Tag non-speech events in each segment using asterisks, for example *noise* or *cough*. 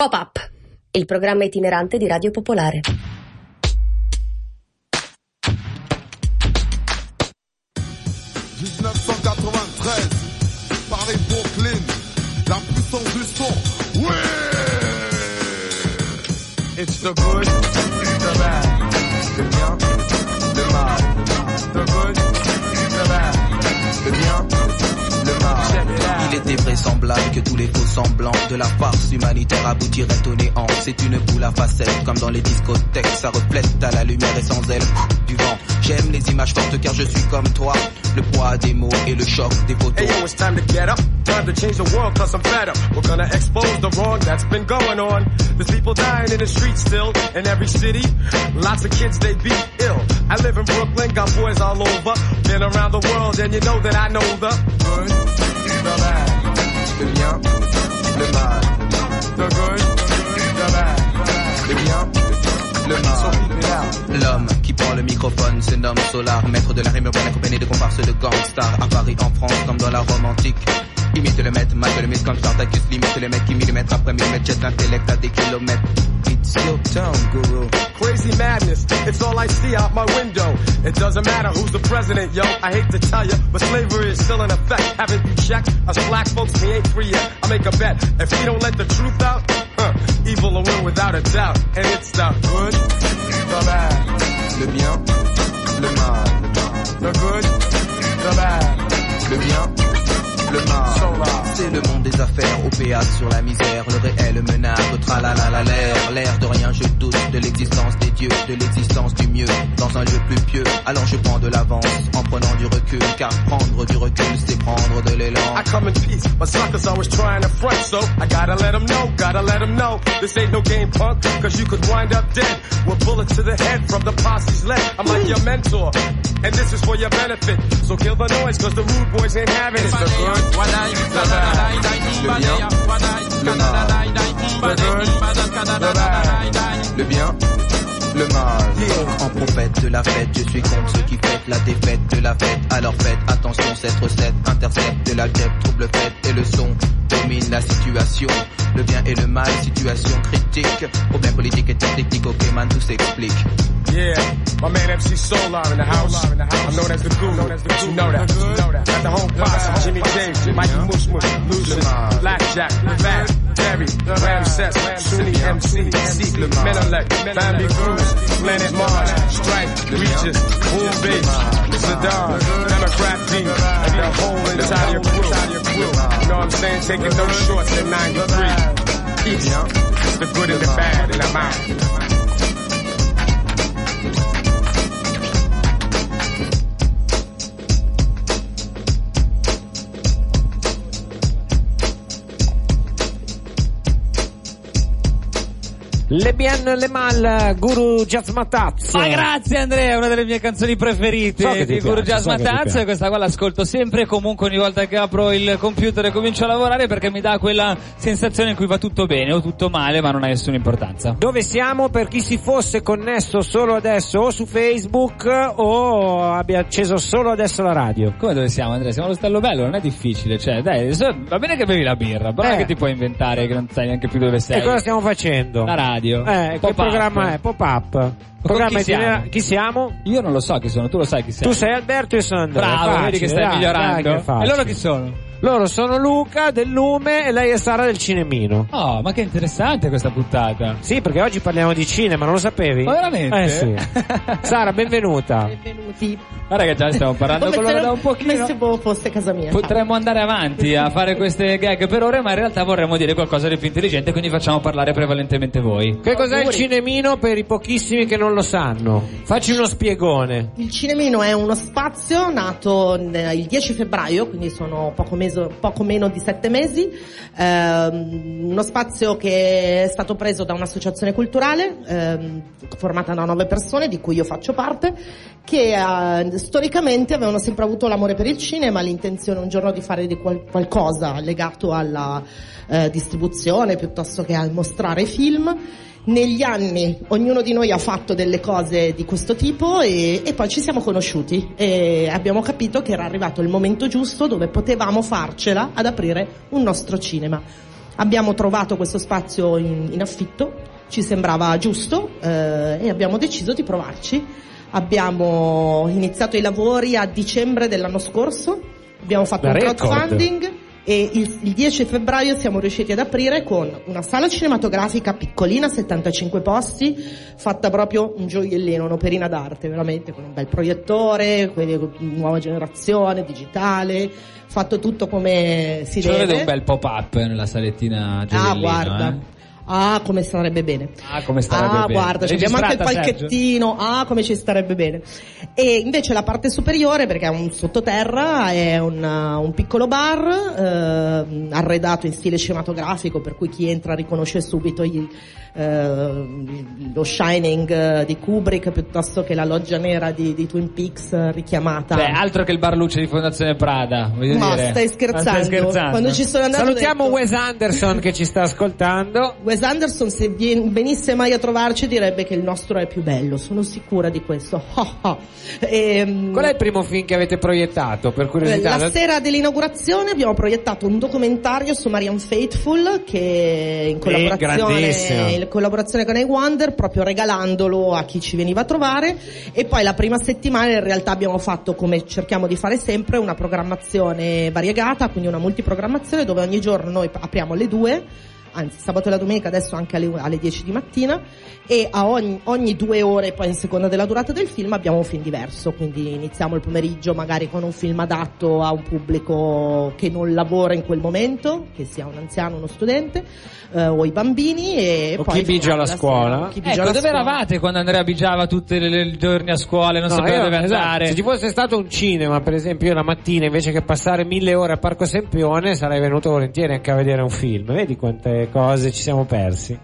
Pop-up, il programma itinerante di Radio Popolare. Paris, Brooklyn, la puissance du son. Ouais! It's the good, the bad, le bien, vraisemblable que tous les faux semblants de la farce humanitaire aboutiraient au néant. C'est une boule à facettes, comme dans les discothèques, ça reflète à la lumière et sans elle du vent. J'aime les images fortes car je suis comme toi. Le poids des mots et le choc des photos. Hey yo, it's time to get up. Time to change the world cause I'm fed up. We're gonna expose the wrong that's been going on. There's people dying in the streets still, in every city. Lots of kids, they be ill. I live in Brooklyn, got boys all over. Been around the world and you know that I know the good the bad, le bien, le mal. The good, the bad, le bien, le mal. L'homme qui prend le microphone se nomme Solar, maître de la rime urbaine accompagné de comparses de gangstar à Paris, en France, comme dans la Rome antique. Imite le maître, mal le mythe comme Spartacus, limite le mec qui millimètre après millimètre jette l'intellect à des kilomètres. It's your town, guru. Crazy madness, it's all I see out my window. It doesn't matter who's the president, yo. I hate to tell you, but slavery is still in effect. Haven't you checked? Us black folks, we ain't free yet. I make a bet. If we don't let the truth out, huh, evil will win without a doubt. And it's the good, the bad, le bien, le mal. The good, the bad, le bien, le mal. C'est le monde des affaires, au péage sur la misère, le réel tralala l'air, l'air de rien, je doute de l'existence des dieux, de l'existence du mieux, dans un lieu plus pieux. Alors je prends de l'avance, en prenant du recul, car prendre du recul, c'est prendre de l'élan. I come in peace, but suckers always trying to front, so I gotta let them know, gotta let them know, this ain't no game punk, cause you could wind up dead, with bullets to the head from the posse's leg. I'm like your mentor, and this is for your benefit, so kill the noise, cause the rude boys ain't having it. The good, le bien, le mal, le bien, le mal. En prophète de la fête, je suis contre ceux qui fêtent la défaite de la fête. Alors faites attention, cette recette intercepte de la guêpe, trouble fête et le son domine la situation. Le bien et le mal, situation critique. Problème politique et technique, ok man, tout s'explique. Yeah, my man MC Solar in the house. I'm known as the guru. You know that. At the home posse, Jimmy James, Mikey Mush Mush, Lucian, Blackjack, Fat, Terry, Ramses, Sunni MC, Seek, Menelec, Family Cruz, Planet Mars, Stripe, Regis, Boom Bass, Saddam, Democrat D, and the whole entire crew. You know what I'm saying? Taking no shorts at 93. Peace. It's the good and the bad, and I'm out. Le Bien Le Mal, Guru Jazzmataz. Ma grazie Andrea, è una delle mie canzoni preferite so di Guru Jazzmataz. So questa qua l'ascolto sempre e comunque ogni volta che apro il computer e comincio a lavorare perché mi dà quella sensazione in cui va tutto bene o tutto male ma non ha nessuna importanza. Dove siamo per chi si fosse connesso solo adesso o su Facebook o abbia acceso solo adesso la radio? Come dove siamo Andrea? Siamo allo Stello Bello, non è difficile, cioè dai, va bene che bevi la birra, però eh. che ti puoi inventare che non sai neanche più dove sei. E cosa stiamo facendo? La radio radio. Eh, che programma è? Pop-up. Programma chi siamo? chi siamo? Io non lo so chi sono, tu lo sai chi sei. Tu sei Alberto e sono Andrea. Bravo, facile, vedi che stai dai, migliorando. Dai, e loro chi sono? Loro sono Luca del Lume e lei è Sara del Cinemino. Oh, ma che interessante questa puntata. Sì, perché oggi parliamo di cinema, non lo sapevi? Ma veramente? Eh sì. *laughs* Sara, benvenuta. Benvenuti. Guarda che già stiamo parlando con loro da un pochino. Come se fosse casa mia. Potremmo andare avanti a fare queste gag per ore, ma in realtà vorremmo dire qualcosa di più intelligente, quindi facciamo parlare prevalentemente voi. Che cos'è il Cinemino per i pochissimi che non lo sanno? Facci uno spiegone. Il Cinemino è uno spazio nato il 10 febbraio, quindi sono poco, meso, poco meno di sette mesi, ehm, uno spazio che è stato preso da un'associazione culturale ehm, formata da nove persone, di cui io faccio parte, che eh, storicamente avevano sempre avuto l'amore per il cinema, l'intenzione un giorno di fare di qual- qualcosa legato alla eh, distribuzione piuttosto che al mostrare film negli anni ognuno di noi ha fatto delle cose di questo tipo e, e, poi ci siamo conosciuti e abbiamo capito che era arrivato il momento giusto dove potevamo farcela ad aprire un nostro cinema. Abbiamo trovato questo spazio in, in affitto, ci sembrava giusto eh, e abbiamo deciso di provarci. Abbiamo iniziato i lavori a dicembre dell'anno scorso, abbiamo fatto Da un record. crowdfunding e il, il 10 febbraio siamo riusciti ad aprire con una sala cinematografica piccolina, 75 posti, fatta proprio un gioiellino, un'operina d'arte, veramente, con un bel proiettore, quelli nuova generazione, digitale, fatto tutto come si lo deve. vedo un bel pop-up nella salettina Ah, Gioiellino, guarda. eh. Ah, come starebbe bene. Ah, come starebbe ah, bene. guarda, ci abbiamo anche il Sergio? palchettino. Ah, come ci starebbe bene. E invece la parte superiore, perché è un sottoterra, è un, uh, un piccolo bar eh, arredato in stile cinematografico, per cui chi entra riconosce subito il, eh, lo Shining di Kubrick piuttosto che la loggia nera di, di Twin Peaks richiamata. Cioè, altro che il Barlucci di Fondazione Prada, Ma stai Ma scherzando? stai scherzando? Quando ci sono andato Salutiamo detto- Wes Anderson che ci sta ascoltando. Wes Anderson se venisse mai a trovarci direbbe che il nostro è più bello, sono sicura di questo. *laughs* Ehm, Qual è il primo film che avete proiettato, per curiosità? la sera dell'inaugurazione abbiamo proiettato un documentario su Marian Faithful che in collaborazione, in collaborazione con I Wonder, proprio regalandolo a chi ci veniva a trovare e poi la prima settimana in realtà abbiamo fatto come cerchiamo di fare sempre una programmazione variegata, quindi una multiprogrammazione dove ogni giorno noi apriamo alle due anzi sabato e la domenica adesso anche alle, alle 10 di mattina e a ogni, ogni due ore poi in seconda della durata del film abbiamo un film diverso quindi iniziamo il pomeriggio magari con un film adatto a un pubblico che non lavora in quel momento che sia un anziano uno studente eh, o i bambini e O poi chi bigia alla la scuola. sera, chi bigia Ecco, alla dove scuola. eravate quando Andrea bigiava tutti i giorni a scuola e non No, sapeva io- dove esatto, andare? Se ci fosse stato un cinema, per esempio, io la mattina invece che passare mille ore a Parco Sempione, sarei venuto volentieri anche a vedere un film. Vedi quante cose ci siamo persi.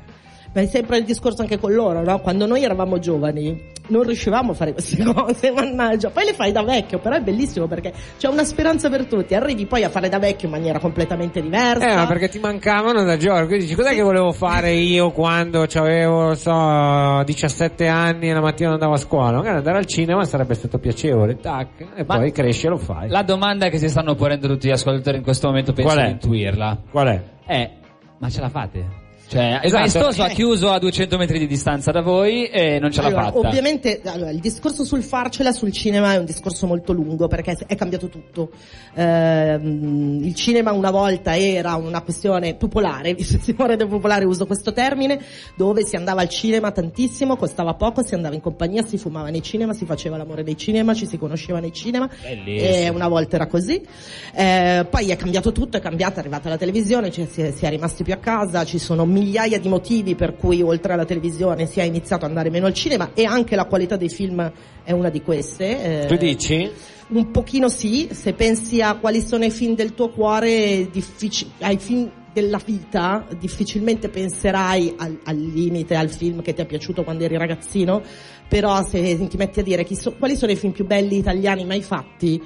Ma è sempre il discorso anche con loro, no? Quando noi eravamo giovani non riuscivamo a fare queste *laughs* cose, mannaggia. Poi le fai da vecchio, però è bellissimo perché c'è una speranza per tutti. Arrivi poi a fare da vecchio in maniera completamente diversa. Eh, ma perché ti mancavano da giorni. Quindi dici, cos'è che volevo fare io quando avevo, non so, 17 anni e la mattina andavo a scuola? Magari andare al cinema sarebbe stato piacevole, tac, e Ma- poi cresci e lo fai. La domanda che si stanno ponendo tutti gli ascoltatori in questo momento penso di intuirla. Qual è? È, ma ce la fate? Cioè, il Esatto. maestoso ha chiuso a 200 metri di distanza da voi e non ce l'ha Allora, fatta. ovviamente allora, il discorso sul farcela sul cinema è un discorso molto lungo perché è cambiato tutto. Ehm, il cinema una volta era una questione popolare, visto in rete popolare uso questo termine, dove si andava al cinema tantissimo, costava poco, si andava in compagnia, si fumava nei cinema, si faceva l'amore nei cinema, ci si conosceva nei cinema. Bellissimo. E una volta era così. Eh, poi è cambiato tutto, è cambiata, è arrivata la televisione, cioè si, è, si è rimasti più a casa, ci sono migliaia di motivi per cui oltre alla televisione si è iniziato ad andare meno al cinema e anche la qualità dei film è una di queste. eh, Tu dici? Un pochino sì, se pensi a quali sono i film del tuo cuore, diffici- ai film della vita, difficilmente penserai al, al limite al film che ti è piaciuto quando eri ragazzino, però se ti metti a dire so- quali sono i film più belli italiani mai fatti,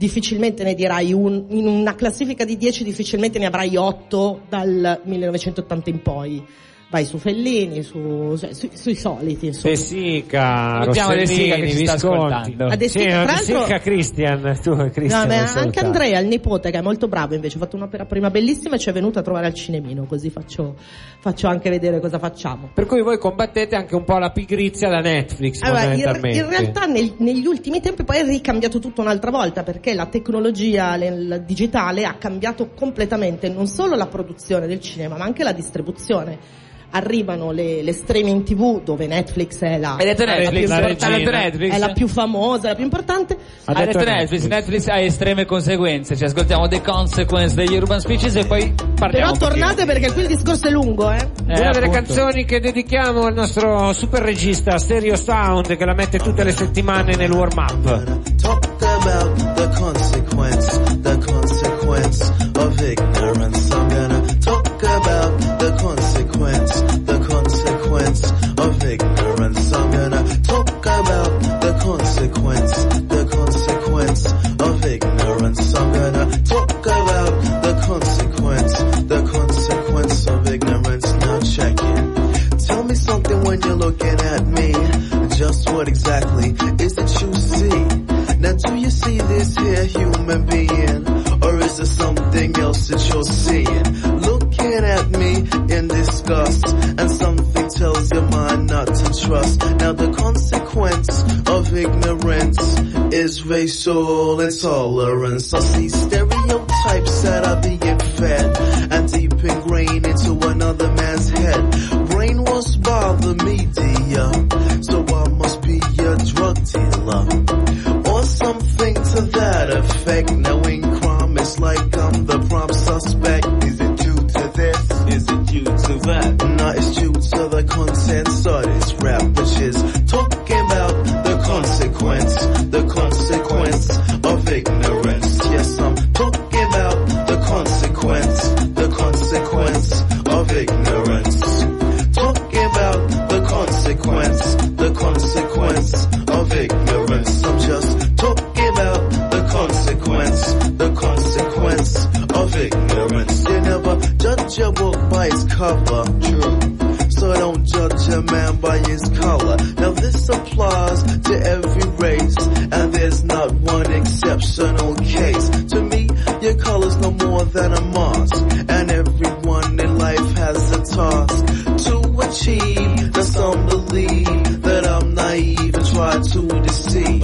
difficilmente ne dirai un, in una classifica di 10 difficilmente ne avrai 8 dal 1980 in poi. Vai su Fellini, su, cioè, su- sui soliti, insomma. De Sica, Sica Rossellini, che ci sta Visconti. ascoltando. A De Sì, Sica, De l'altro- Sica Christian, tu Christian No, anche. Andrea, il nipote, che è molto bravo invece, ha fatto un'opera prima bellissima e ci è venuto a trovare al cinemino, così faccio, faccio anche vedere cosa facciamo. Per cui voi combattete anche un po' la pigrizia da Netflix, Allora, in, fondamentalmente. in realtà nel- negli ultimi tempi poi è ricambiato tutto un'altra volta perché la tecnologia il digitale ha cambiato completamente non solo la produzione del cinema ma anche la distribuzione. Arrivano le, le streaming tv dove Netflix è la, è la Netflix? più la Netflix? è la più famosa, la più importante. Ha detto detto Netflix, Netflix ha estreme conseguenze, ci ascoltiamo The Consequence degli Urban Speeches e poi parliamo Però tornate perché qui il discorso è lungo, eh. Eh, Una delle canzoni che dedichiamo al nostro super regista Stereo Sound che la mette tutte le settimane nel warm up. Intolerance. I see stereotypes that are being fed and deep ingrained into another man's head. Brainwashed by the media, so I must be a drug dealer or something to that effect. Knowing ignorance. You never judge a book by its cover. True. So don't judge a man by his color. Now this applies to every race, and there's not one exceptional case. To me, your color's no more than a mask, and everyone in life has a task to achieve. Now some believe that I'm naive and try to deceive,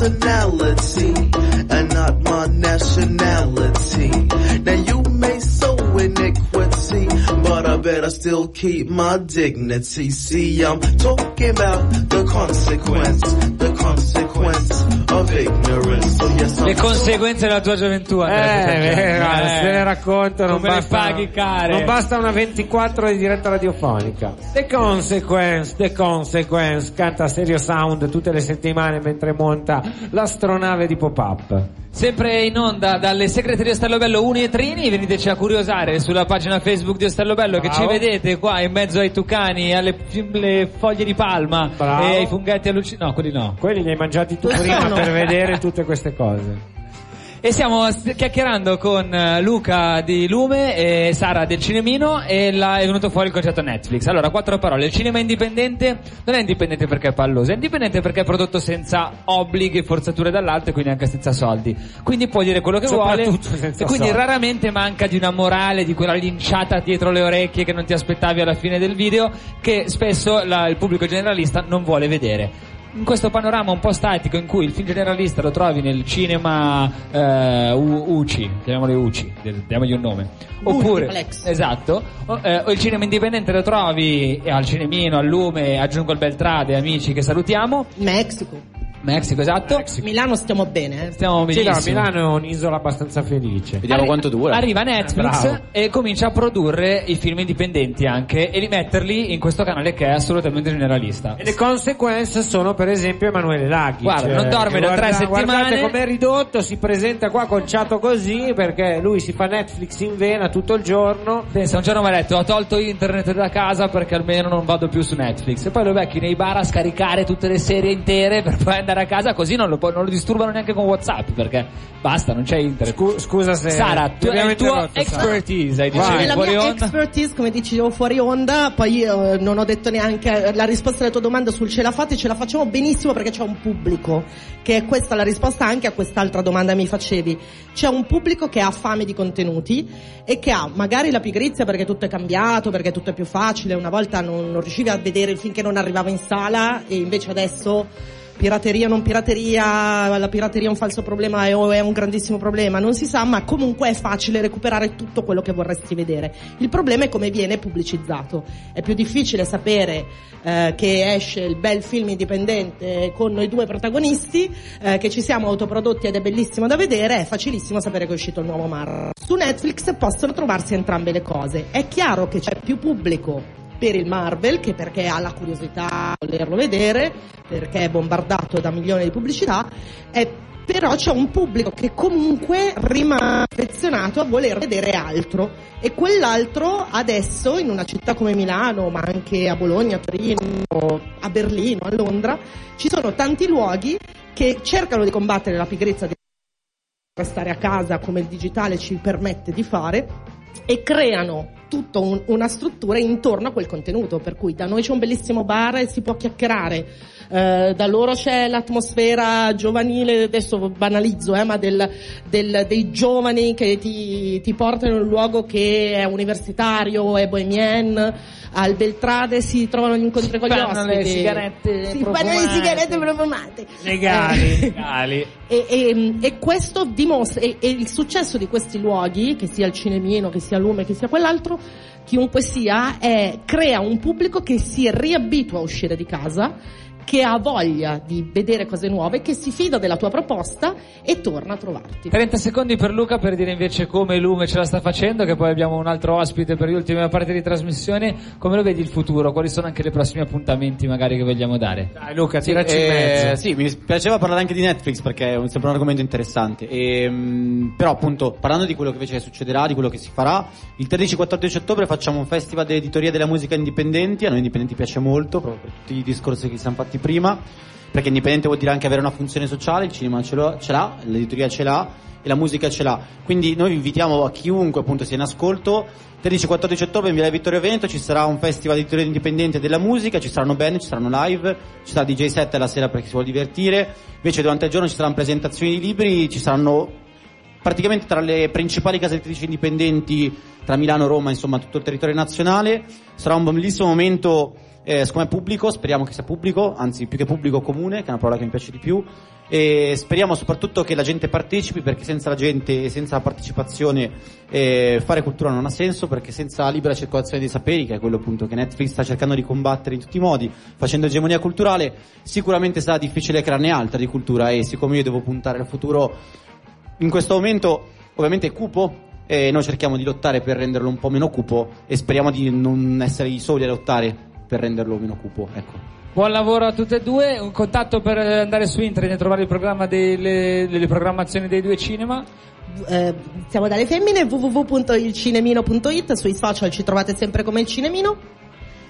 personality and not my nationality. Now you may sow iniquity, but I better still keep my dignity. See, I'm talking about the consequence, the Le conseguenze della tua gioventù, Eh, eh, se te ne racconto non basta, paghi care. non basta una 24 di diretta radiofonica. The Consequence, The Consequence, canta Stereo Sound tutte le settimane mentre monta l'astronave di pop-up. Sempre in onda dalle segreterie Ostello Bello Uni e Trini, veniteci a curiosare sulla pagina Facebook di Ostello Bello che ci Bravo. vedete qua in mezzo ai tucani, alle le foglie di palma Bravo. e ai funghetti allucinanti. No, quelli no. Quelli li hai mangiati tu prima per vedere tutte queste cose. E stiamo chiacchierando con eh, Luca di Lume e Sara del Cinemino e è venuto fuori il concetto Netflix. Allora, quattro parole. Il cinema indipendente non è indipendente perché è palloso, è indipendente perché è prodotto senza obblighi e forzature dall'alto e quindi anche senza soldi. Quindi può dire quello che vuole e quindi soldi. raramente manca di una morale, di quella linciata dietro le orecchie che non ti aspettavi alla fine del video che spesso la- il pubblico generalista non vuole vedere. In questo panorama un po' statico in cui il film generalista lo trovi nel cinema eh, U- UCI, chiamiamolo UCI, diamogli un nome. Oppure, Multiplex. esatto, o, eh, o il cinema indipendente lo trovi al Cinemino, al Lume, aggiungo il Beltrade, amici che salutiamo. Mexico. Mexico, esatto. Milano stiamo bene, eh. Stiamo Sì, no, benissimo. Milano è un'isola abbastanza felice. Vediamo Arri- quanto dura. Arriva Netflix Bravo. e comincia a produrre i film indipendenti anche e rimetterli in questo canale che è assolutamente generalista. E le conseguenze sono per esempio Emanuele Laghi. Guarda, cioè, non dorme da guarda- tre settimane. Guardate com'è ridotto, si presenta qua conciato così perché lui si fa Netflix in vena tutto il giorno. Pensa, un giorno mi ha detto ho tolto internet da casa perché almeno non vado più su Netflix. E poi lo becchi nei bar a scaricare tutte le serie intere per poi andare a casa così non lo, non lo disturbano neanche con Whatsapp perché basta, non c'è internet. Scu- scusa se Sara, tu, è abbiamo il tuo expertise, hai detto Nella fuori mia onda. expertise, come dicevo fuori onda, poi io non ho detto neanche la risposta alla tua domanda sul ce la fate, ce la facciamo benissimo perché c'è un pubblico, che è questa la risposta anche a quest'altra domanda che mi facevi. C'è un pubblico che ha fame di contenuti e che ha magari la pigrizia perché tutto è cambiato, perché tutto è più facile, una volta non, non riuscivi a vedere il film che non arrivava in sala e invece adesso pirateria non pirateria, la pirateria è un falso problema è- o è un grandissimo problema, non si sa, ma comunque è facile recuperare tutto quello che vorresti vedere. Il problema è come viene pubblicizzato. È più difficile sapere eh, che esce il bel film indipendente con noi due protagonisti, eh, che ci siamo autoprodotti ed è bellissimo da vedere, è facilissimo sapere che è uscito il nuovo Mar. Su Netflix possono trovarsi entrambe le cose. È chiaro che c'è più pubblico per il Marvel che perché ha la curiosità di volerlo vedere, perché è bombardato da milioni di pubblicità, e però c'è un pubblico che comunque rimane affezionato a voler vedere altro. E quell'altro adesso in una città come Milano, ma anche a Bologna, a Torino, a Berlino, a Londra, ci sono tanti luoghi che cercano di combattere la pigrizia di restare a casa come il digitale ci permette di fare e creano tutta un- una struttura intorno a quel contenuto, per cui da noi c'è un bellissimo bar e si può chiacchierare, eh, da loro c'è l'atmosfera giovanile, adesso banalizzo, eh, ma del, del- dei giovani che ti, ti portano in un luogo che è universitario, è bohemien, al Beltrade si trovano gli incontri con gli fanno le ospiti. sigarette si fanno le sigarette profumate. Legali, Eh, legali. e, e- e questo dimostra, e, e il successo di questi luoghi, che sia il cinemino, che sia Lume, che sia quell'altro, chiunque sia, è, crea un pubblico che si riabitua a uscire di casa, che ha voglia di vedere cose nuove, che si fida della tua proposta e torna a trovarti. 30 secondi per Luca per dire invece come Lume ce la sta facendo, che poi abbiamo un altro ospite per le ultime parti di trasmissione. Come lo vedi il futuro? Quali sono anche i prossimi appuntamenti magari che vogliamo dare? Dai Luca, Sì, tiraci in eh, mezzo. sì, mi piaceva parlare anche di Netflix perché è un- sempre un argomento interessante. Ehm, però appunto parlando di quello che invece succederà, di quello che si farà, il 13-14 ottobre facciamo un festival di editoria della musica indipendenti, a noi indipendenti piace molto, proprio per tutti i discorsi che siamo fatti prima, perché indipendente vuol dire anche avere una funzione sociale, il cinema ce, l'ha- ce l'ha, l'editoria ce l'ha e la musica ce l'ha. Quindi noi vi invitiamo a chiunque appunto sia in ascolto. 13-14 ottobre in Via Vittorio Veneto ci sarà un festival di editoria indipendente della musica, ci saranno band, ci saranno live, ci sarà DJ set la sera per chi si vuole divertire, invece durante il giorno ci saranno presentazioni di libri, ci saranno praticamente tra le principali case editrici indipendenti tra Milano Roma, insomma tutto il territorio nazionale, sarà un bellissimo momento eh, secondo me pubblico, speriamo che sia pubblico, anzi più che pubblico comune, che è una parola che mi piace di più, e speriamo soprattutto che la gente partecipi perché senza la gente e senza la partecipazione eh, fare cultura non ha senso perché senza libera circolazione dei saperi che è quello appunto che Netflix sta cercando di combattere in tutti i modi facendo egemonia culturale sicuramente sarà difficile crearne altra di cultura e siccome io devo puntare al futuro in questo momento ovviamente è cupo e noi cerchiamo di lottare per renderlo un po' meno cupo e speriamo di non essere i soli a lottare per renderlo meno cupo ecco Buon lavoro a tutte e due, un contatto per andare su internet e trovare il programma delle, delle programmazioni dei due cinema. Eh, siamo dalle femmine, www.ilcinemino.it, sui social ci trovate sempre come il cinemino.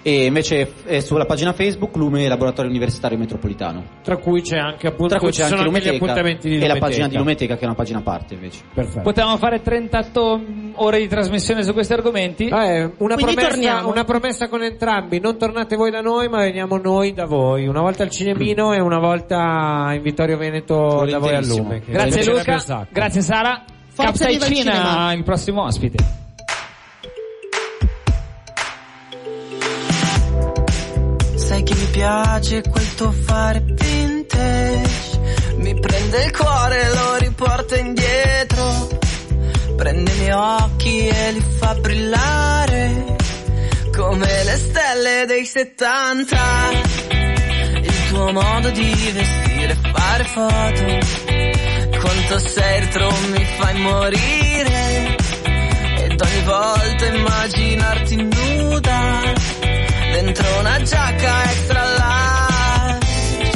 E invece è sulla pagina Facebook Lume Laboratorio Universitario Metropolitano Tra cui c'è anche appunto tra cui ci c'è sono anche anche gli Lumeteca appuntamenti di e la Lumeteca. pagina di Lumeteca che è una pagina a parte invece Perfetto. Potevamo fare 38 ore di trasmissione su questi argomenti. Eh, una, promessa, una promessa con entrambi, non tornate voi da noi ma veniamo noi da voi, una volta al Cinemino e una volta in Vittorio Veneto da voi a. Lume. Grazie Luca, grazie Sara. Forza Capsai viva il Cina, cinema. il prossimo ospite. Sai che mi piace quel tuo fare vintage. Mi prende il cuore e lo riporta indietro. Prende i miei occhi e li fa brillare Come le stelle dei 70 Il tuo modo di vestire e fare foto. Quanto sei retro mi fai morire. Ed ogni volta immaginarti nuda Dentro una giacca extra large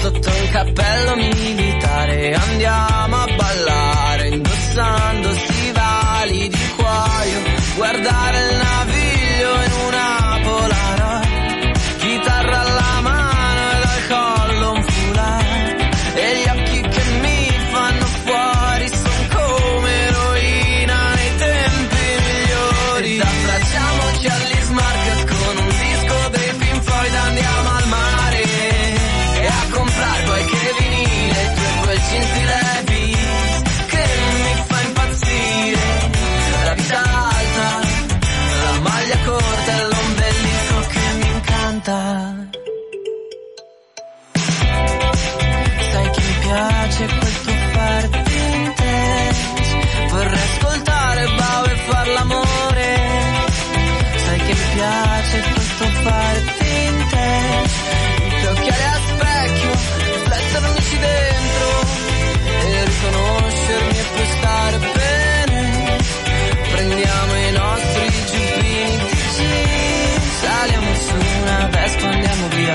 Sotto un cappello militare Andiamo a ballare Indossando stivali di cuoio Guardare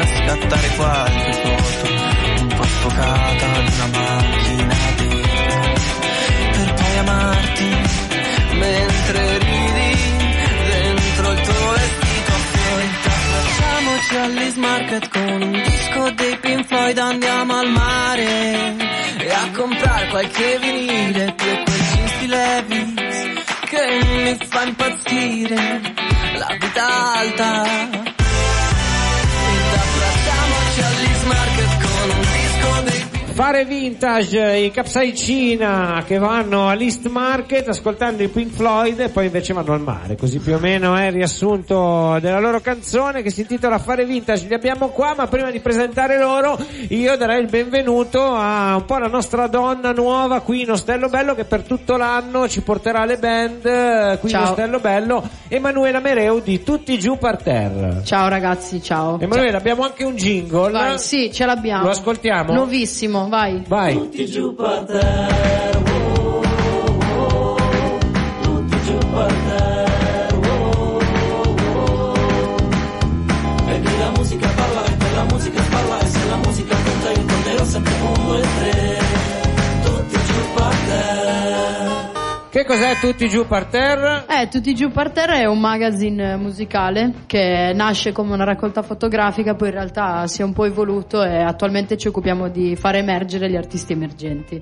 scattare qualche foto Un po' sfocata in una macchina bianca Per poi amarti mentre ridi Dentro il tuo vestito a fiori Facciamoci all'Ismarket con un disco dei Pink Floyd Andiamo al mare e a comprare qualche vinile Tu e quel jeans di Levi's che mi fa impazzire, la vita alta. Fare vintage, i Capsaicina che vanno all'East Market ascoltando i Pink Floyd e poi invece vanno al mare. Così più o meno è il riassunto della loro canzone che si intitola Fare vintage. Li abbiamo qua, ma prima di presentare loro io darei il benvenuto a un po' la nostra donna nuova qui in Ostello Bello che per tutto l'anno ci porterà le band eh, qui in Ciao. Ostello Bello. Emanuela Mereu di Tutti giù per terra. Ciao ragazzi, ciao. Emanuela, abbiamo anche un jingle. Vai, sì, ce l'abbiamo. Lo ascoltiamo? Nuovissimo, vai. Vai. Che cos'è Tutti giù per terra? Eh, Tutti giù per terra è un magazine musicale che nasce come una raccolta fotografica, poi in realtà si è un po' evoluto e attualmente ci occupiamo di far emergere gli artisti emergenti.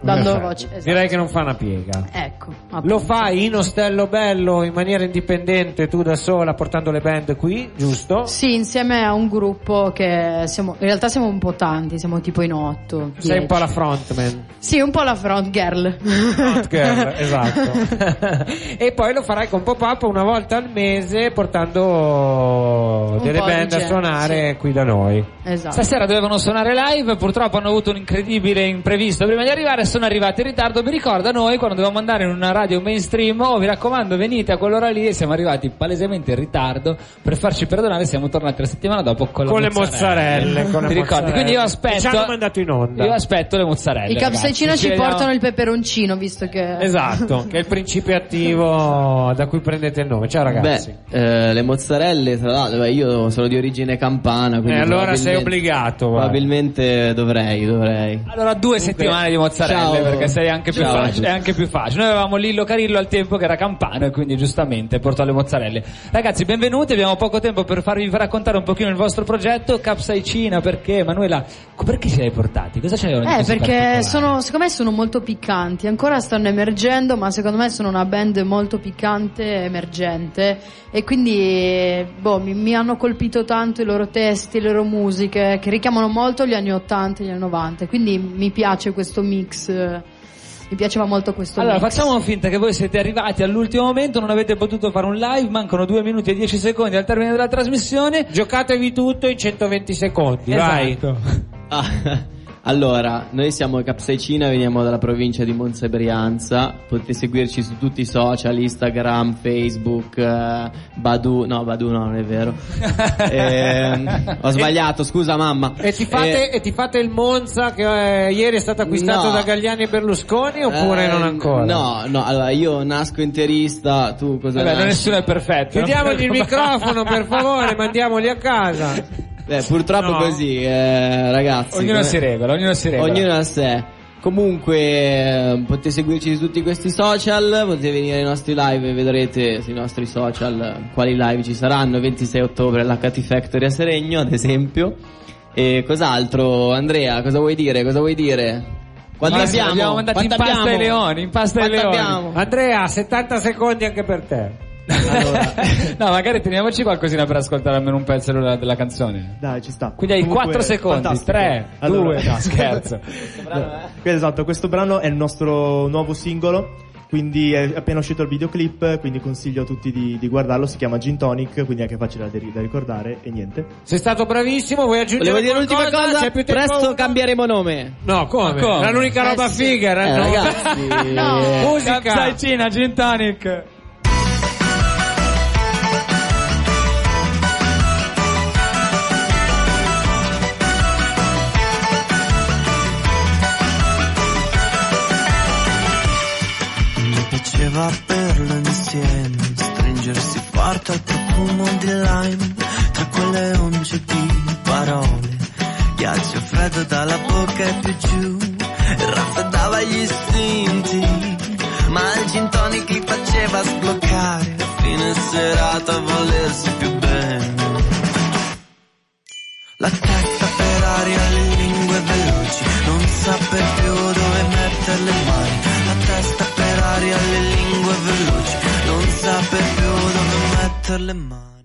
Dando Perfetto. voce. esatto. Direi che non fa una piega. Ecco. Lo fai in Ostello Bello in maniera indipendente, tu da sola, portando le band qui, giusto? Sì, insieme a un gruppo che siamo, in realtà siamo un po' tanti, siamo tipo in otto. Sei un po' la dieci. frontman. Sì, un po' la front girl. Front girl, *laughs* esatto. *laughs* e poi lo farai con Pop-Up una volta al mese portando Un delle band a gente, suonare qui da noi. Esatto. Stasera dovevano suonare live, purtroppo hanno avuto un incredibile imprevisto prima di arrivare, sono arrivati in ritardo. Vi ricorda noi quando dovevamo andare in una radio mainstream, oh vi raccomando venite a quell'ora lì e siamo arrivati palesemente in ritardo per farci perdonare, siamo tornati la settimana dopo con, la Con le mozzarelle. con le Ti ricordi? mozzarelle. Quindi io aspetto. Ci hanno mandato in onda. Io aspetto le mozzarelle. I capsaicino ci vediamo- portano il peperoncino, visto che... Esatto, che è il principio attivo da cui prendete il nome. Ciao ragazzi. Beh, eh, le mozzarelle, tra l'altro, beh, io sono di origine campana, e quindi allora sei obbligato. guarda. Probabilmente dovrei, dovrei. Allora due settimane di mozzarelle ciao. perché sei anche più facile, è anche più facile. Noi avevamo Lillo Carillo al tempo che era campano e quindi giustamente portò le mozzarelle. Ragazzi, benvenuti, abbiamo poco tempo per farvi raccontare un pochino il vostro progetto Capsaicina, perché Emanuela, perché ce li hai portati? Cosa c'è Eh, perché sono, secondo me sono molto piccanti, ancora stanno emergendo, ma secondo me sono una band molto piccante e emergente e quindi boh, mi, mi hanno colpito tanto i loro testi, le loro musiche che richiamano molto gli anni 80 e gli anni 90, quindi mi piace questo mix, mi piaceva molto questo Allora, mix. facciamo finta che voi siete arrivati all'ultimo momento, non avete potuto fare un live, mancano 2 minuti e 10 secondi al termine della trasmissione. Giocatevi tutto in 120 secondi, vai. Esatto. Ah, *laughs* allora, noi siamo Capsaicina, veniamo dalla provincia di Monza e Brianza. Potete seguirci su tutti i social, Instagram, Facebook, eh, Badu. No, Badu no, non è vero. *laughs* Ehm, ho sbagliato, scusa mamma. E ti, fate, Eh, e ti fate il Monza che eh, ieri è stato acquistato No. da Galliani e Berlusconi oppure eh, non ancora? No, no, allora io nasco interista, tu cosa Vabbè, nasci? nessuno è perfetto. Chiudiamogli il *laughs* microfono per favore, mandiamoli a casa. *laughs* Beh, purtroppo No. così, eh, ragazzi. Ognuno come- si regola, ognuno si regola. Ognuno a sé. Comunque eh, potete seguirci su tutti questi social, potete venire ai nostri live e vedrete sui nostri social eh, quali live ci saranno. 26 ottobre all'HT Factory a Seregno, ad esempio. E cos'altro? Andrea, cosa vuoi dire? Cosa vuoi dire? Quanto Massimo, abbiamo? abbiamo mandato in pasta ai leoni, in pasta ai leoni. abbiamo? Andrea, 70 secondi anche per te. *laughs* no, magari teniamoci qualcosina per ascoltare almeno un pezzo della, della canzone. Dai, ci sta. Quindi hai Comunque, 4 secondi, fantastico. 3, Allora- 2, no *laughs* scherzo. No, Esatto, questo brano è il nostro nuovo singolo, quindi è appena uscito il videoclip, quindi consiglio a tutti di, di guardarlo, si chiama Gin Tonic, quindi è anche facile da, da ricordare e niente. Sei stato bravissimo, vuoi aggiungere Volevo dire l'ultima cosa, C'è presto cambieremo nome. No, come? Ma come? Era l'unica roba Eh, sì. figa, era Eh, no. ragazzi, *laughs* No. Musica. Capsaicina, gin tonic.